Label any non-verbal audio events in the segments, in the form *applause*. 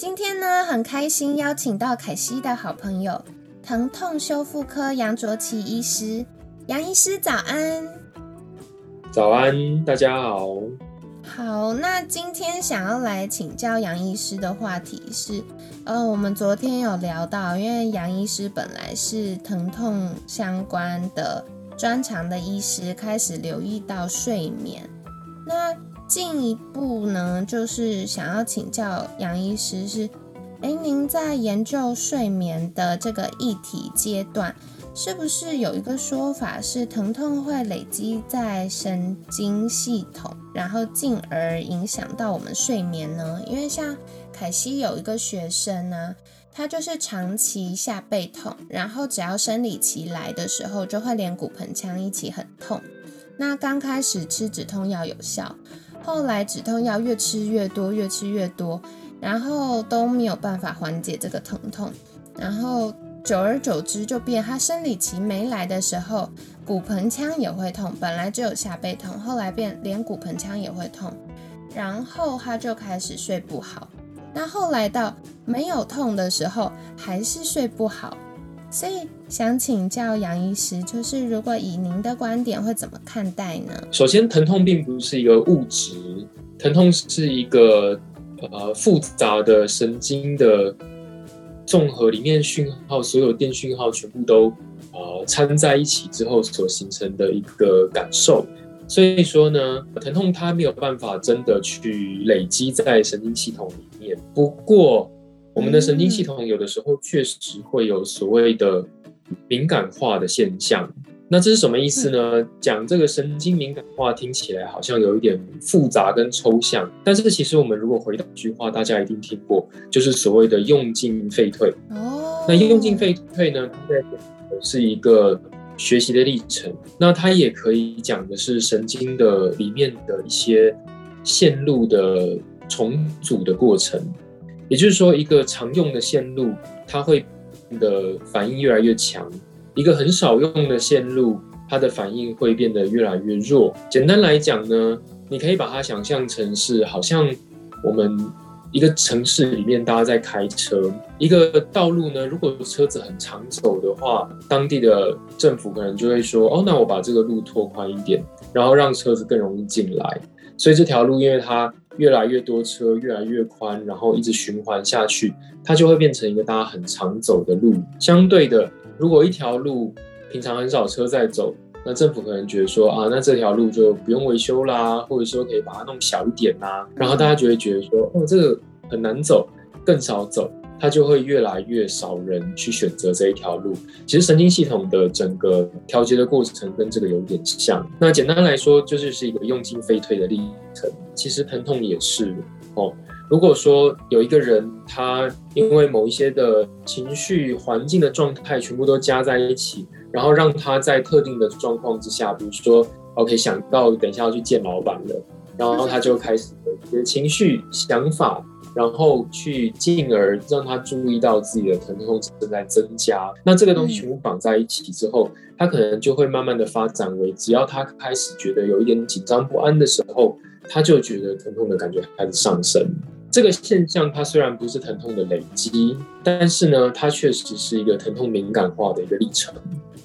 今天呢，很开心邀请到凯西的好朋友疼痛修复科杨卓奇医师。杨医师早安，早安，大家好。好，那今天想要来请教杨医师的话题是，呃，我们昨天有聊到，因为杨医师本来是疼痛相关的专长的医师，开始留意到睡眠，那。进一步呢，就是想要请教杨医师，是，哎，您在研究睡眠的这个议题阶段，是不是有一个说法是疼痛会累积在神经系统，然后进而影响到我们睡眠呢？因为像凯西有一个学生呢，他就是长期下背痛，然后只要生理期来的时候，就会连骨盆腔一起很痛。那刚开始吃止痛药有效。后来止痛药越吃越多，越吃越多，然后都没有办法缓解这个疼痛，然后久而久之就变，他生理期没来的时候，骨盆腔也会痛，本来只有下背痛，后来变连骨盆腔也会痛，然后他就开始睡不好，那后来到没有痛的时候，还是睡不好。所以想请教杨医师，就是如果以您的观点，会怎么看待呢？首先，疼痛并不是一个物质，疼痛是一个呃复杂的神经的综合，里面讯号所有电讯号全部都呃掺在一起之后所形成的一个感受。所以说呢，疼痛它没有办法真的去累积在神经系统里面。不过，我们的神经系统有的时候确实会有所谓的敏感化的现象，那这是什么意思呢？讲这个神经敏感化听起来好像有一点复杂跟抽象，但是其实我们如果回到一句话，大家一定听过，就是所谓的用进废退。哦，那用进废退呢，它在讲的是一个学习的历程，那它也可以讲的是神经的里面的一些线路的重组的过程。也就是说，一个常用的线路，它会的反应越来越强；一个很少用的线路，它的反应会变得越来越弱。简单来讲呢，你可以把它想象成是，好像我们一个城市里面大家在开车，一个道路呢，如果车子很常走的话，当地的政府可能就会说，哦，那我把这个路拓宽一点，然后让车子更容易进来。所以这条路，因为它越来越多车，越来越宽，然后一直循环下去，它就会变成一个大家很常走的路。相对的，如果一条路平常很少车在走，那政府可能觉得说啊，那这条路就不用维修啦，或者说可以把它弄小一点啦，然后大家就会觉得说，哦，这个很难走，更少走。它就会越来越少人去选择这一条路。其实神经系统的整个调节的过程跟这个有点像。那简单来说，就是是一个用进废退的历程。其实疼痛也是哦。如果说有一个人，他因为某一些的情绪、环境的状态全部都加在一起，然后让他在特定的状况之下，比如说，OK，想到等一下要去见老板了，然后他就开始一些情绪、想法。然后去进而让他注意到自己的疼痛正在增加，那这个东西全部绑在一起之后，他可能就会慢慢的发展为，只要他开始觉得有一点紧张不安的时候，他就觉得疼痛的感觉开始上升。这个现象它虽然不是疼痛的累积，但是呢，它确实是一个疼痛敏感化的一个历程。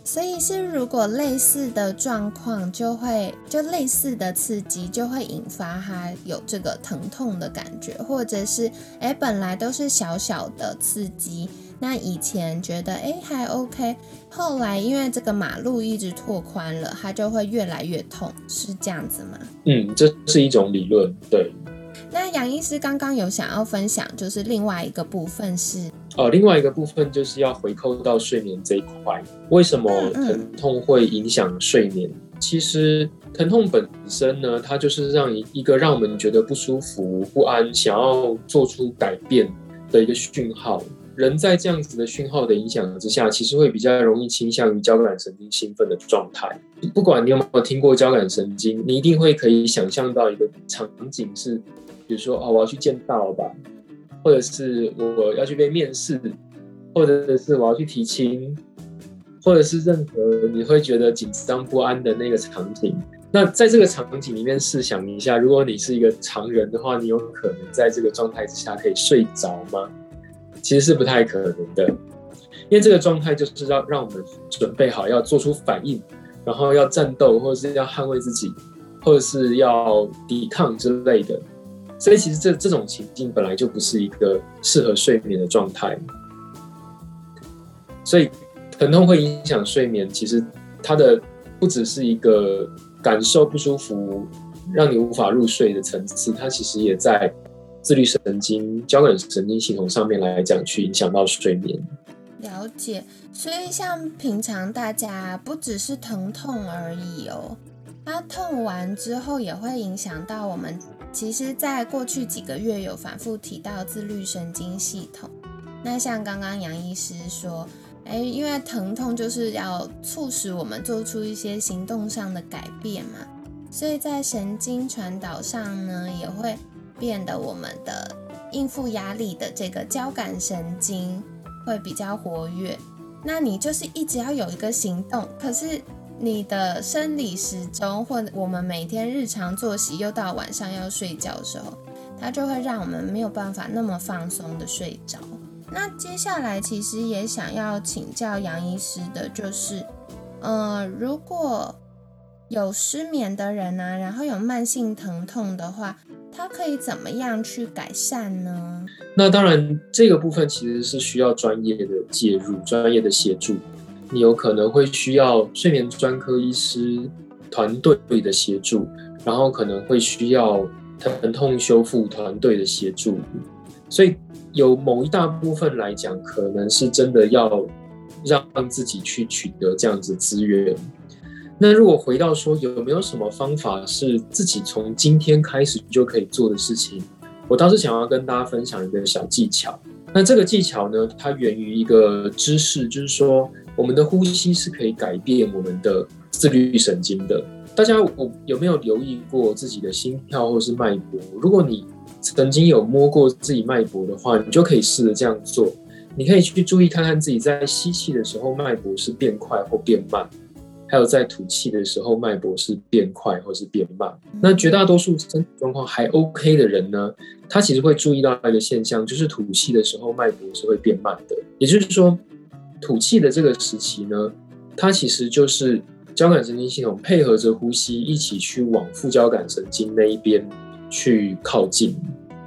所以是，如果类似的状况，就会就类似的刺激，就会引发他有这个疼痛的感觉，或者是哎，本来都是小小的刺激，那以前觉得哎还 OK，后来因为这个马路一直拓宽了，它就会越来越痛，是这样子吗？嗯，这是一种理论，对。那杨医师刚刚有想要分享，就是另外一个部分是哦，另外一个部分就是要回扣到睡眠这一块。为什么疼痛会影响睡眠？其实疼痛本身呢，它就是让一个让我们觉得不舒服、不安，想要做出改变的一个讯号。人在这样子的讯号的影响之下，其实会比较容易倾向于交感神经兴奋的状态。不管你有没有听过交感神经，你一定会可以想象到一个场景是，比如说哦，我要去见大老板，或者是我要去被面试，或者是我要去提亲，或者是任何你会觉得紧张不安的那个场景。那在这个场景里面试想一下，如果你是一个常人的话，你有可能在这个状态之下可以睡着吗？其实是不太可能的，因为这个状态就是要让我们准备好要做出反应，然后要战斗，或者是要捍卫自己，或者是要抵抗之类的。所以其实这这种情境本来就不是一个适合睡眠的状态。所以疼痛会影响睡眠，其实它的不只是一个。感受不舒服，让你无法入睡的层次，它其实也在自律神经、交感神经系统上面来讲，去影响到睡眠。了解，所以像平常大家不只是疼痛而已哦，它痛完之后也会影响到我们。其实，在过去几个月有反复提到自律神经系统。那像刚刚杨医师说。哎，因为疼痛就是要促使我们做出一些行动上的改变嘛，所以在神经传导上呢，也会变得我们的应付压力的这个交感神经会比较活跃。那你就是一直要有一个行动，可是你的生理时钟或我们每天日常作息又到晚上要睡觉的时候，它就会让我们没有办法那么放松的睡着。那接下来其实也想要请教杨医师的，就是，呃，如果有失眠的人呢，然后有慢性疼痛的话，它可以怎么样去改善呢？那当然，这个部分其实是需要专业的介入、专业的协助。你有可能会需要睡眠专科医师团队的协助，然后可能会需要疼痛修复团队的协助，所以。有某一大部分来讲，可能是真的要让自己去取得这样子资源。那如果回到说有没有什么方法是自己从今天开始就可以做的事情，我倒是想要跟大家分享一个小技巧。那这个技巧呢，它源于一个知识，就是说我们的呼吸是可以改变我们的自律神经的。大家有有没有留意过自己的心跳或是脉搏？如果你曾经有摸过自己脉搏的话，你就可以试着这样做。你可以去注意看看自己在吸气的时候脉搏是变快或变慢，还有在吐气的时候脉搏是变快或是变慢。那绝大多数身体状况还 OK 的人呢，他其实会注意到一个现象，就是吐气的时候脉搏是会变慢的。也就是说，吐气的这个时期呢，它其实就是交感神经系统配合着呼吸一起去往副交感神经那一边。去靠近，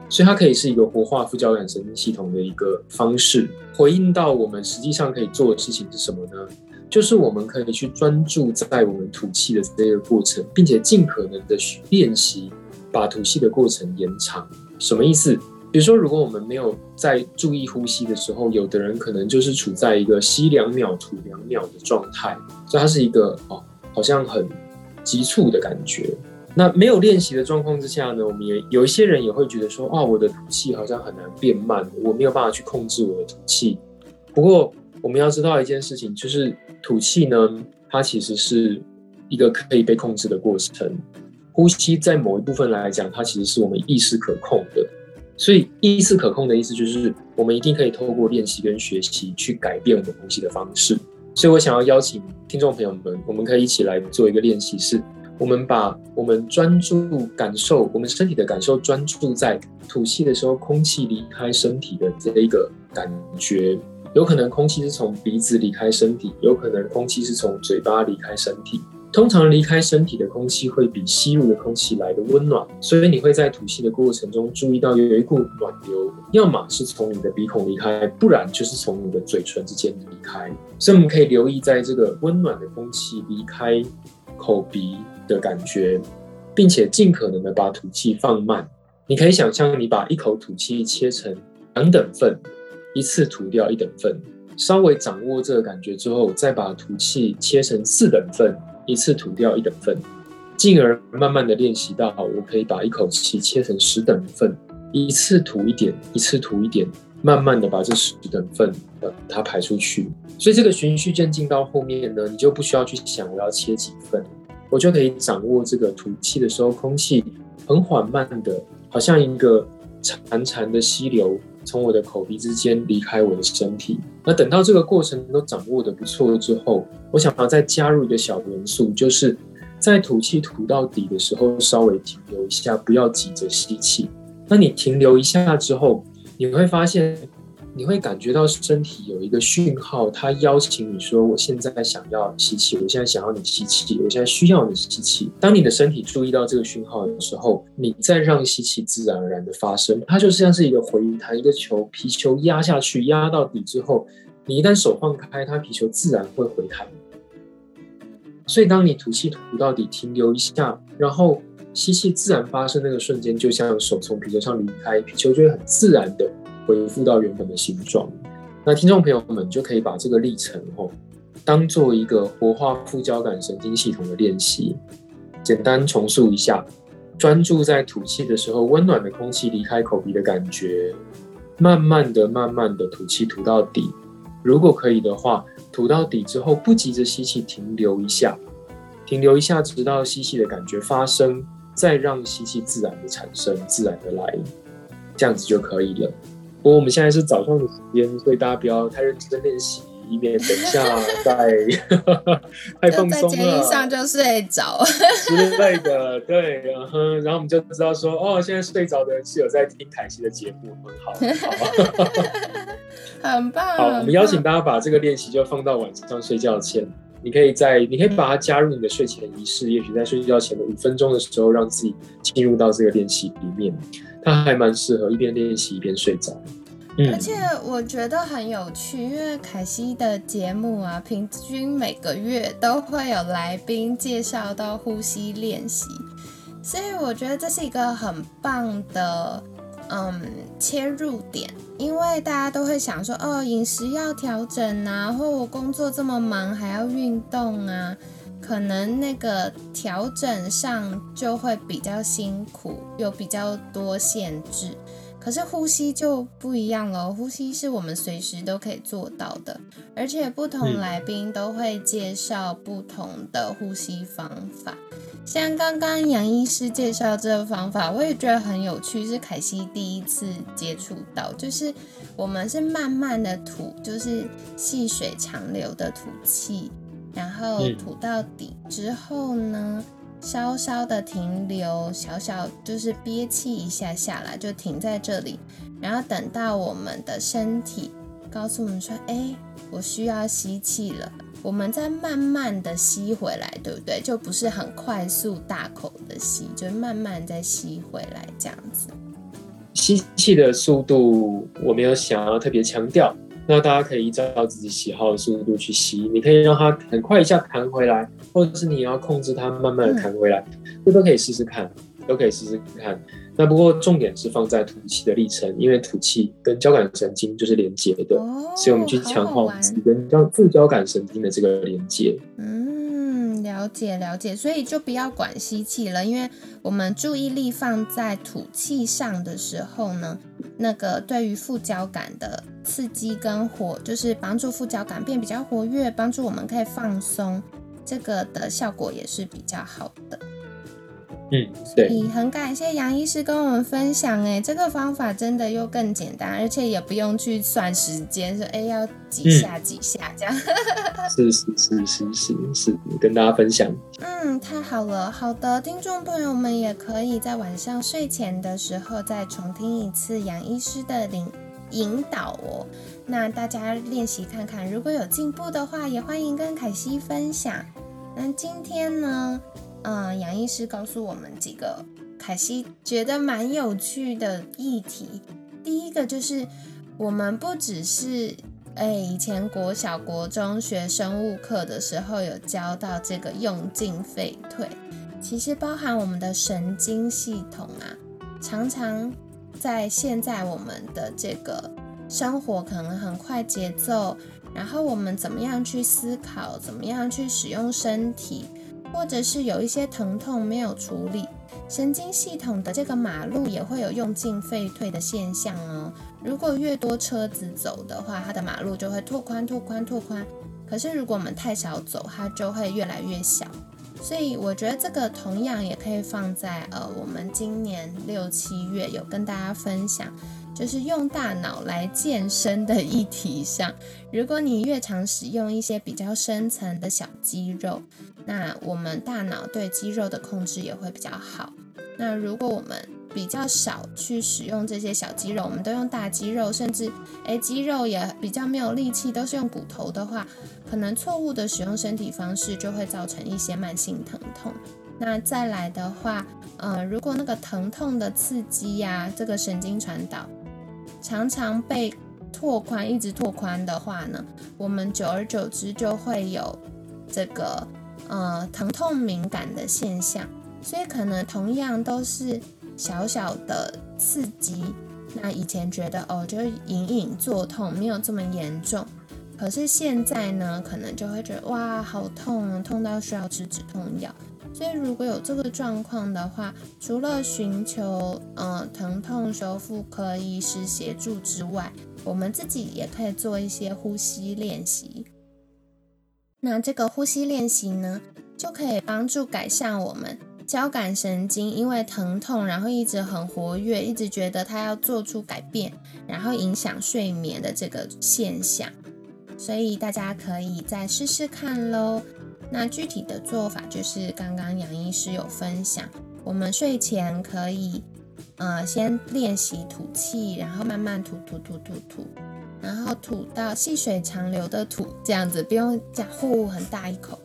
所以它可以是一个活化副交感神经系统的一个方式。回应到我们实际上可以做的事情是什么呢？就是我们可以去专注在我们吐气的这个过程，并且尽可能的去练习把吐气的过程延长。什么意思？比如说，如果我们没有在注意呼吸的时候，有的人可能就是处在一个吸两秒吐两秒的状态，所以它是一个哦，好像很急促的感觉。那没有练习的状况之下呢，我们也有一些人也会觉得说，啊，我的吐气好像很难变慢，我没有办法去控制我的吐气。不过我们要知道一件事情，就是吐气呢，它其实是一个可以被控制的过程。呼吸在某一部分来讲，它其实是我们意识可控的。所以意识可控的意思就是，我们一定可以透过练习跟学习去改变我们呼吸的方式。所以我想要邀请听众朋友们，我们可以一起来做一个练习是。我们把我们专注感受，我们身体的感受，专注在吐气的时候，空气离开身体的这一个感觉。有可能空气是从鼻子离开身体，有可能空气是从嘴巴离开身体。通常离开身体的空气会比吸入的空气来的温暖，所以你会在吐气的过程中注意到有一股暖流，要么是从你的鼻孔离开，不然就是从你的嘴唇之间离开。所以我们可以留意在这个温暖的空气离开口鼻。的感觉，并且尽可能的把吐气放慢。你可以想象，你把一口吐气切成两等份，一次吐掉一等份。稍微掌握这个感觉之后，再把吐气切成四等份，一次吐掉一等份。进而慢慢的练习到，我可以把一口气切成十等份，一次吐一点，一次吐一点，慢慢的把这十等份把它排出去。所以这个循序渐进到后面呢，你就不需要去想我要切几份，我就可以掌握这个吐气的时候，空气很缓慢的，好像一个潺潺的溪流从我的口鼻之间离开我的身体。那等到这个过程都掌握的不错之后，我想要再加入一个小元素，就是在吐气吐到底的时候，稍微停留一下，不要急着吸气。那你停留一下之后，你会发现。你会感觉到身体有一个讯号，它邀请你说：“我现在想要吸气，我现在想要你吸气，我现在需要你吸气。”当你的身体注意到这个讯号的时候，你再让吸气自然而然的发生。它就像是一个回弹，一个球皮球压下去，压到底之后，你一旦手放开，它皮球自然会回弹。所以，当你吐气吐到底，停留一下，然后吸气自然发生那个瞬间，就像手从皮球上离开，皮球就会很自然的。恢复到原本的形状，那听众朋友们就可以把这个历程哦，当做一个活化副交感神经系统的练习。简单重述一下：专注在吐气的时候，温暖的空气离开口鼻的感觉，慢慢的、慢慢的吐气吐到底。如果可以的话，吐到底之后不急着吸气，停留一下，停留一下，直到吸气的感觉发生，再让吸气自然的产生，自然的来，这样子就可以了。不过我们现在是早上的时间，所以大家不要太认真练习，以免等一下 *laughs* 再太放松了。在捷运上就睡着之类的，对，然后然后我们就知道说，哦，现在睡着的人是有在听凯西的节目，很好，*laughs* 很棒。好，我们邀请大家把这个练习就放到晚上睡觉前，你可以在，你可以把它加入你的睡前仪式，也许在睡觉前的五分钟的时候，让自己进入到这个练习里面。它还蛮适合一边练习一边睡着，而且我觉得很有趣，因为凯西的节目啊，平均每个月都会有来宾介绍到呼吸练习，所以我觉得这是一个很棒的嗯切入点，因为大家都会想说，哦，饮食要调整啊，或我工作这么忙还要运动啊。可能那个调整上就会比较辛苦，有比较多限制。可是呼吸就不一样了，呼吸是我们随时都可以做到的，而且不同来宾都会介绍不同的呼吸方法。像刚刚杨医师介绍这个方法，我也觉得很有趣，是凯西第一次接触到，就是我们是慢慢的吐，就是细水长流的吐气。然后吐到底之后呢，稍稍的停留，小小就是憋气一下下来，就停在这里。然后等到我们的身体告诉我们说：“哎，我需要吸气了。”我们再慢慢的吸回来，对不对？就不是很快速大口的吸，就慢慢再吸回来这样子。吸气的速度我没有想要特别强调。那大家可以依照自己喜好的速度去吸，你可以让它很快一下弹回来，或者是你要控制它慢慢的弹回来，这都可以试试看，都可以试试看。那不过重点是放在吐气的历程，因为吐气跟交感神经就是连接的，所以我们去强化跟交副交感神经的这个连接。嗯，了解了解，所以就不要管吸气了，因为我们注意力放在吐气上的时候呢。那个对于副交感的刺激跟活，就是帮助副交感变比较活跃，帮助我们可以放松，这个的效果也是比较好的。嗯，对。很感谢杨医师跟我们分享，哎，这个方法真的又更简单，而且也不用去算时间，说哎要几下几下这样。是是是是是是，跟大家分享。嗯，太好了。好的，听众朋友们也可以在晚上睡前的时候再重听一次杨医师的领引导哦。那大家练习看看，如果有进步的话，也欢迎跟凯西分享。那今天呢？嗯，杨医师告诉我们几个凯西觉得蛮有趣的议题。第一个就是，我们不只是哎，以前国小、国中学生物课的时候有教到这个用进废退，其实包含我们的神经系统啊，常常在现在我们的这个生活可能很快节奏，然后我们怎么样去思考，怎么样去使用身体。或者是有一些疼痛没有处理，神经系统的这个马路也会有用进废退的现象哦。如果越多车子走的话，它的马路就会拓宽、拓宽、拓宽。可是如果我们太少走，它就会越来越小。所以我觉得这个同样也可以放在呃，我们今年六七月有跟大家分享，就是用大脑来健身的议题上。如果你越常使用一些比较深层的小肌肉，那我们大脑对肌肉的控制也会比较好。那如果我们比较少去使用这些小肌肉，我们都用大肌肉，甚至诶肌肉也比较没有力气，都是用骨头的话，可能错误的使用身体方式就会造成一些慢性疼痛。那再来的话，呃，如果那个疼痛的刺激呀，这个神经传导常常被拓宽，一直拓宽的话呢，我们久而久之就会有这个。呃，疼痛敏感的现象，所以可能同样都是小小的刺激，那以前觉得哦，就隐隐作痛，没有这么严重，可是现在呢，可能就会觉得哇，好痛，痛到需要吃止痛药。所以如果有这个状况的话，除了寻求呃疼痛修复科医师协助之外，我们自己也可以做一些呼吸练习。那这个呼吸练习呢，就可以帮助改善我们交感神经因为疼痛，然后一直很活跃，一直觉得它要做出改变，然后影响睡眠的这个现象。所以大家可以再试试看喽。那具体的做法就是刚刚杨医师有分享，我们睡前可以呃先练习吐气，然后慢慢吐吐吐吐吐。然后吐到细水长流的吐，这样子不用假呼很大一口。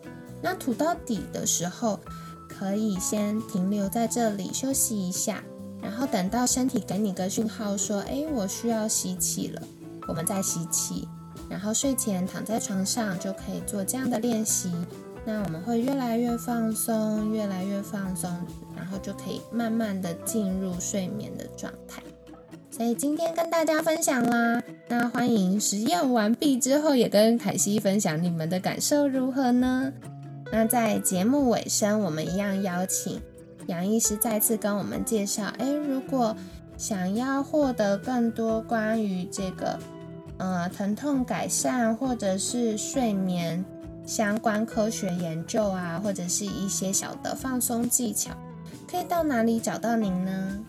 那吐到底的时候，可以先停留在这里休息一下，然后等到身体给你个讯号说，哎，我需要吸气了，我们再吸气。然后睡前躺在床上就可以做这样的练习。那我们会越来越放松，越来越放松，然后就可以慢慢的进入睡眠的状态。所以今天跟大家分享啦，那欢迎实验完毕之后也跟凯西分享你们的感受如何呢？那在节目尾声，我们一样邀请杨医师再次跟我们介绍，哎，如果想要获得更多关于这个呃疼痛改善或者是睡眠相关科学研究啊，或者是一些小的放松技巧，可以到哪里找到您呢？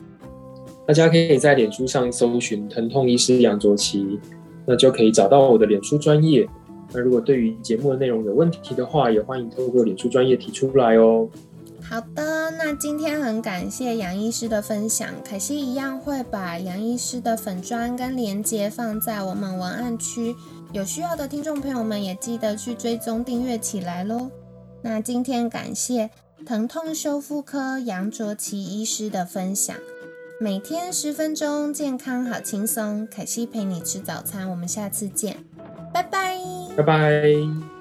大家可以在脸书上搜寻“疼痛医师杨卓奇”，那就可以找到我的脸书专业。那如果对于节目的内容有问题的话，也欢迎透过脸书专业提出来哦。好的，那今天很感谢杨医师的分享，可惜一样会把杨医师的粉砖跟连接放在我们文案区，有需要的听众朋友们也记得去追踪订阅起来喽。那今天感谢疼痛修复科杨卓奇医师的分享。每天十分钟，健康好轻松。凯西陪你吃早餐，我们下次见，拜拜，拜拜。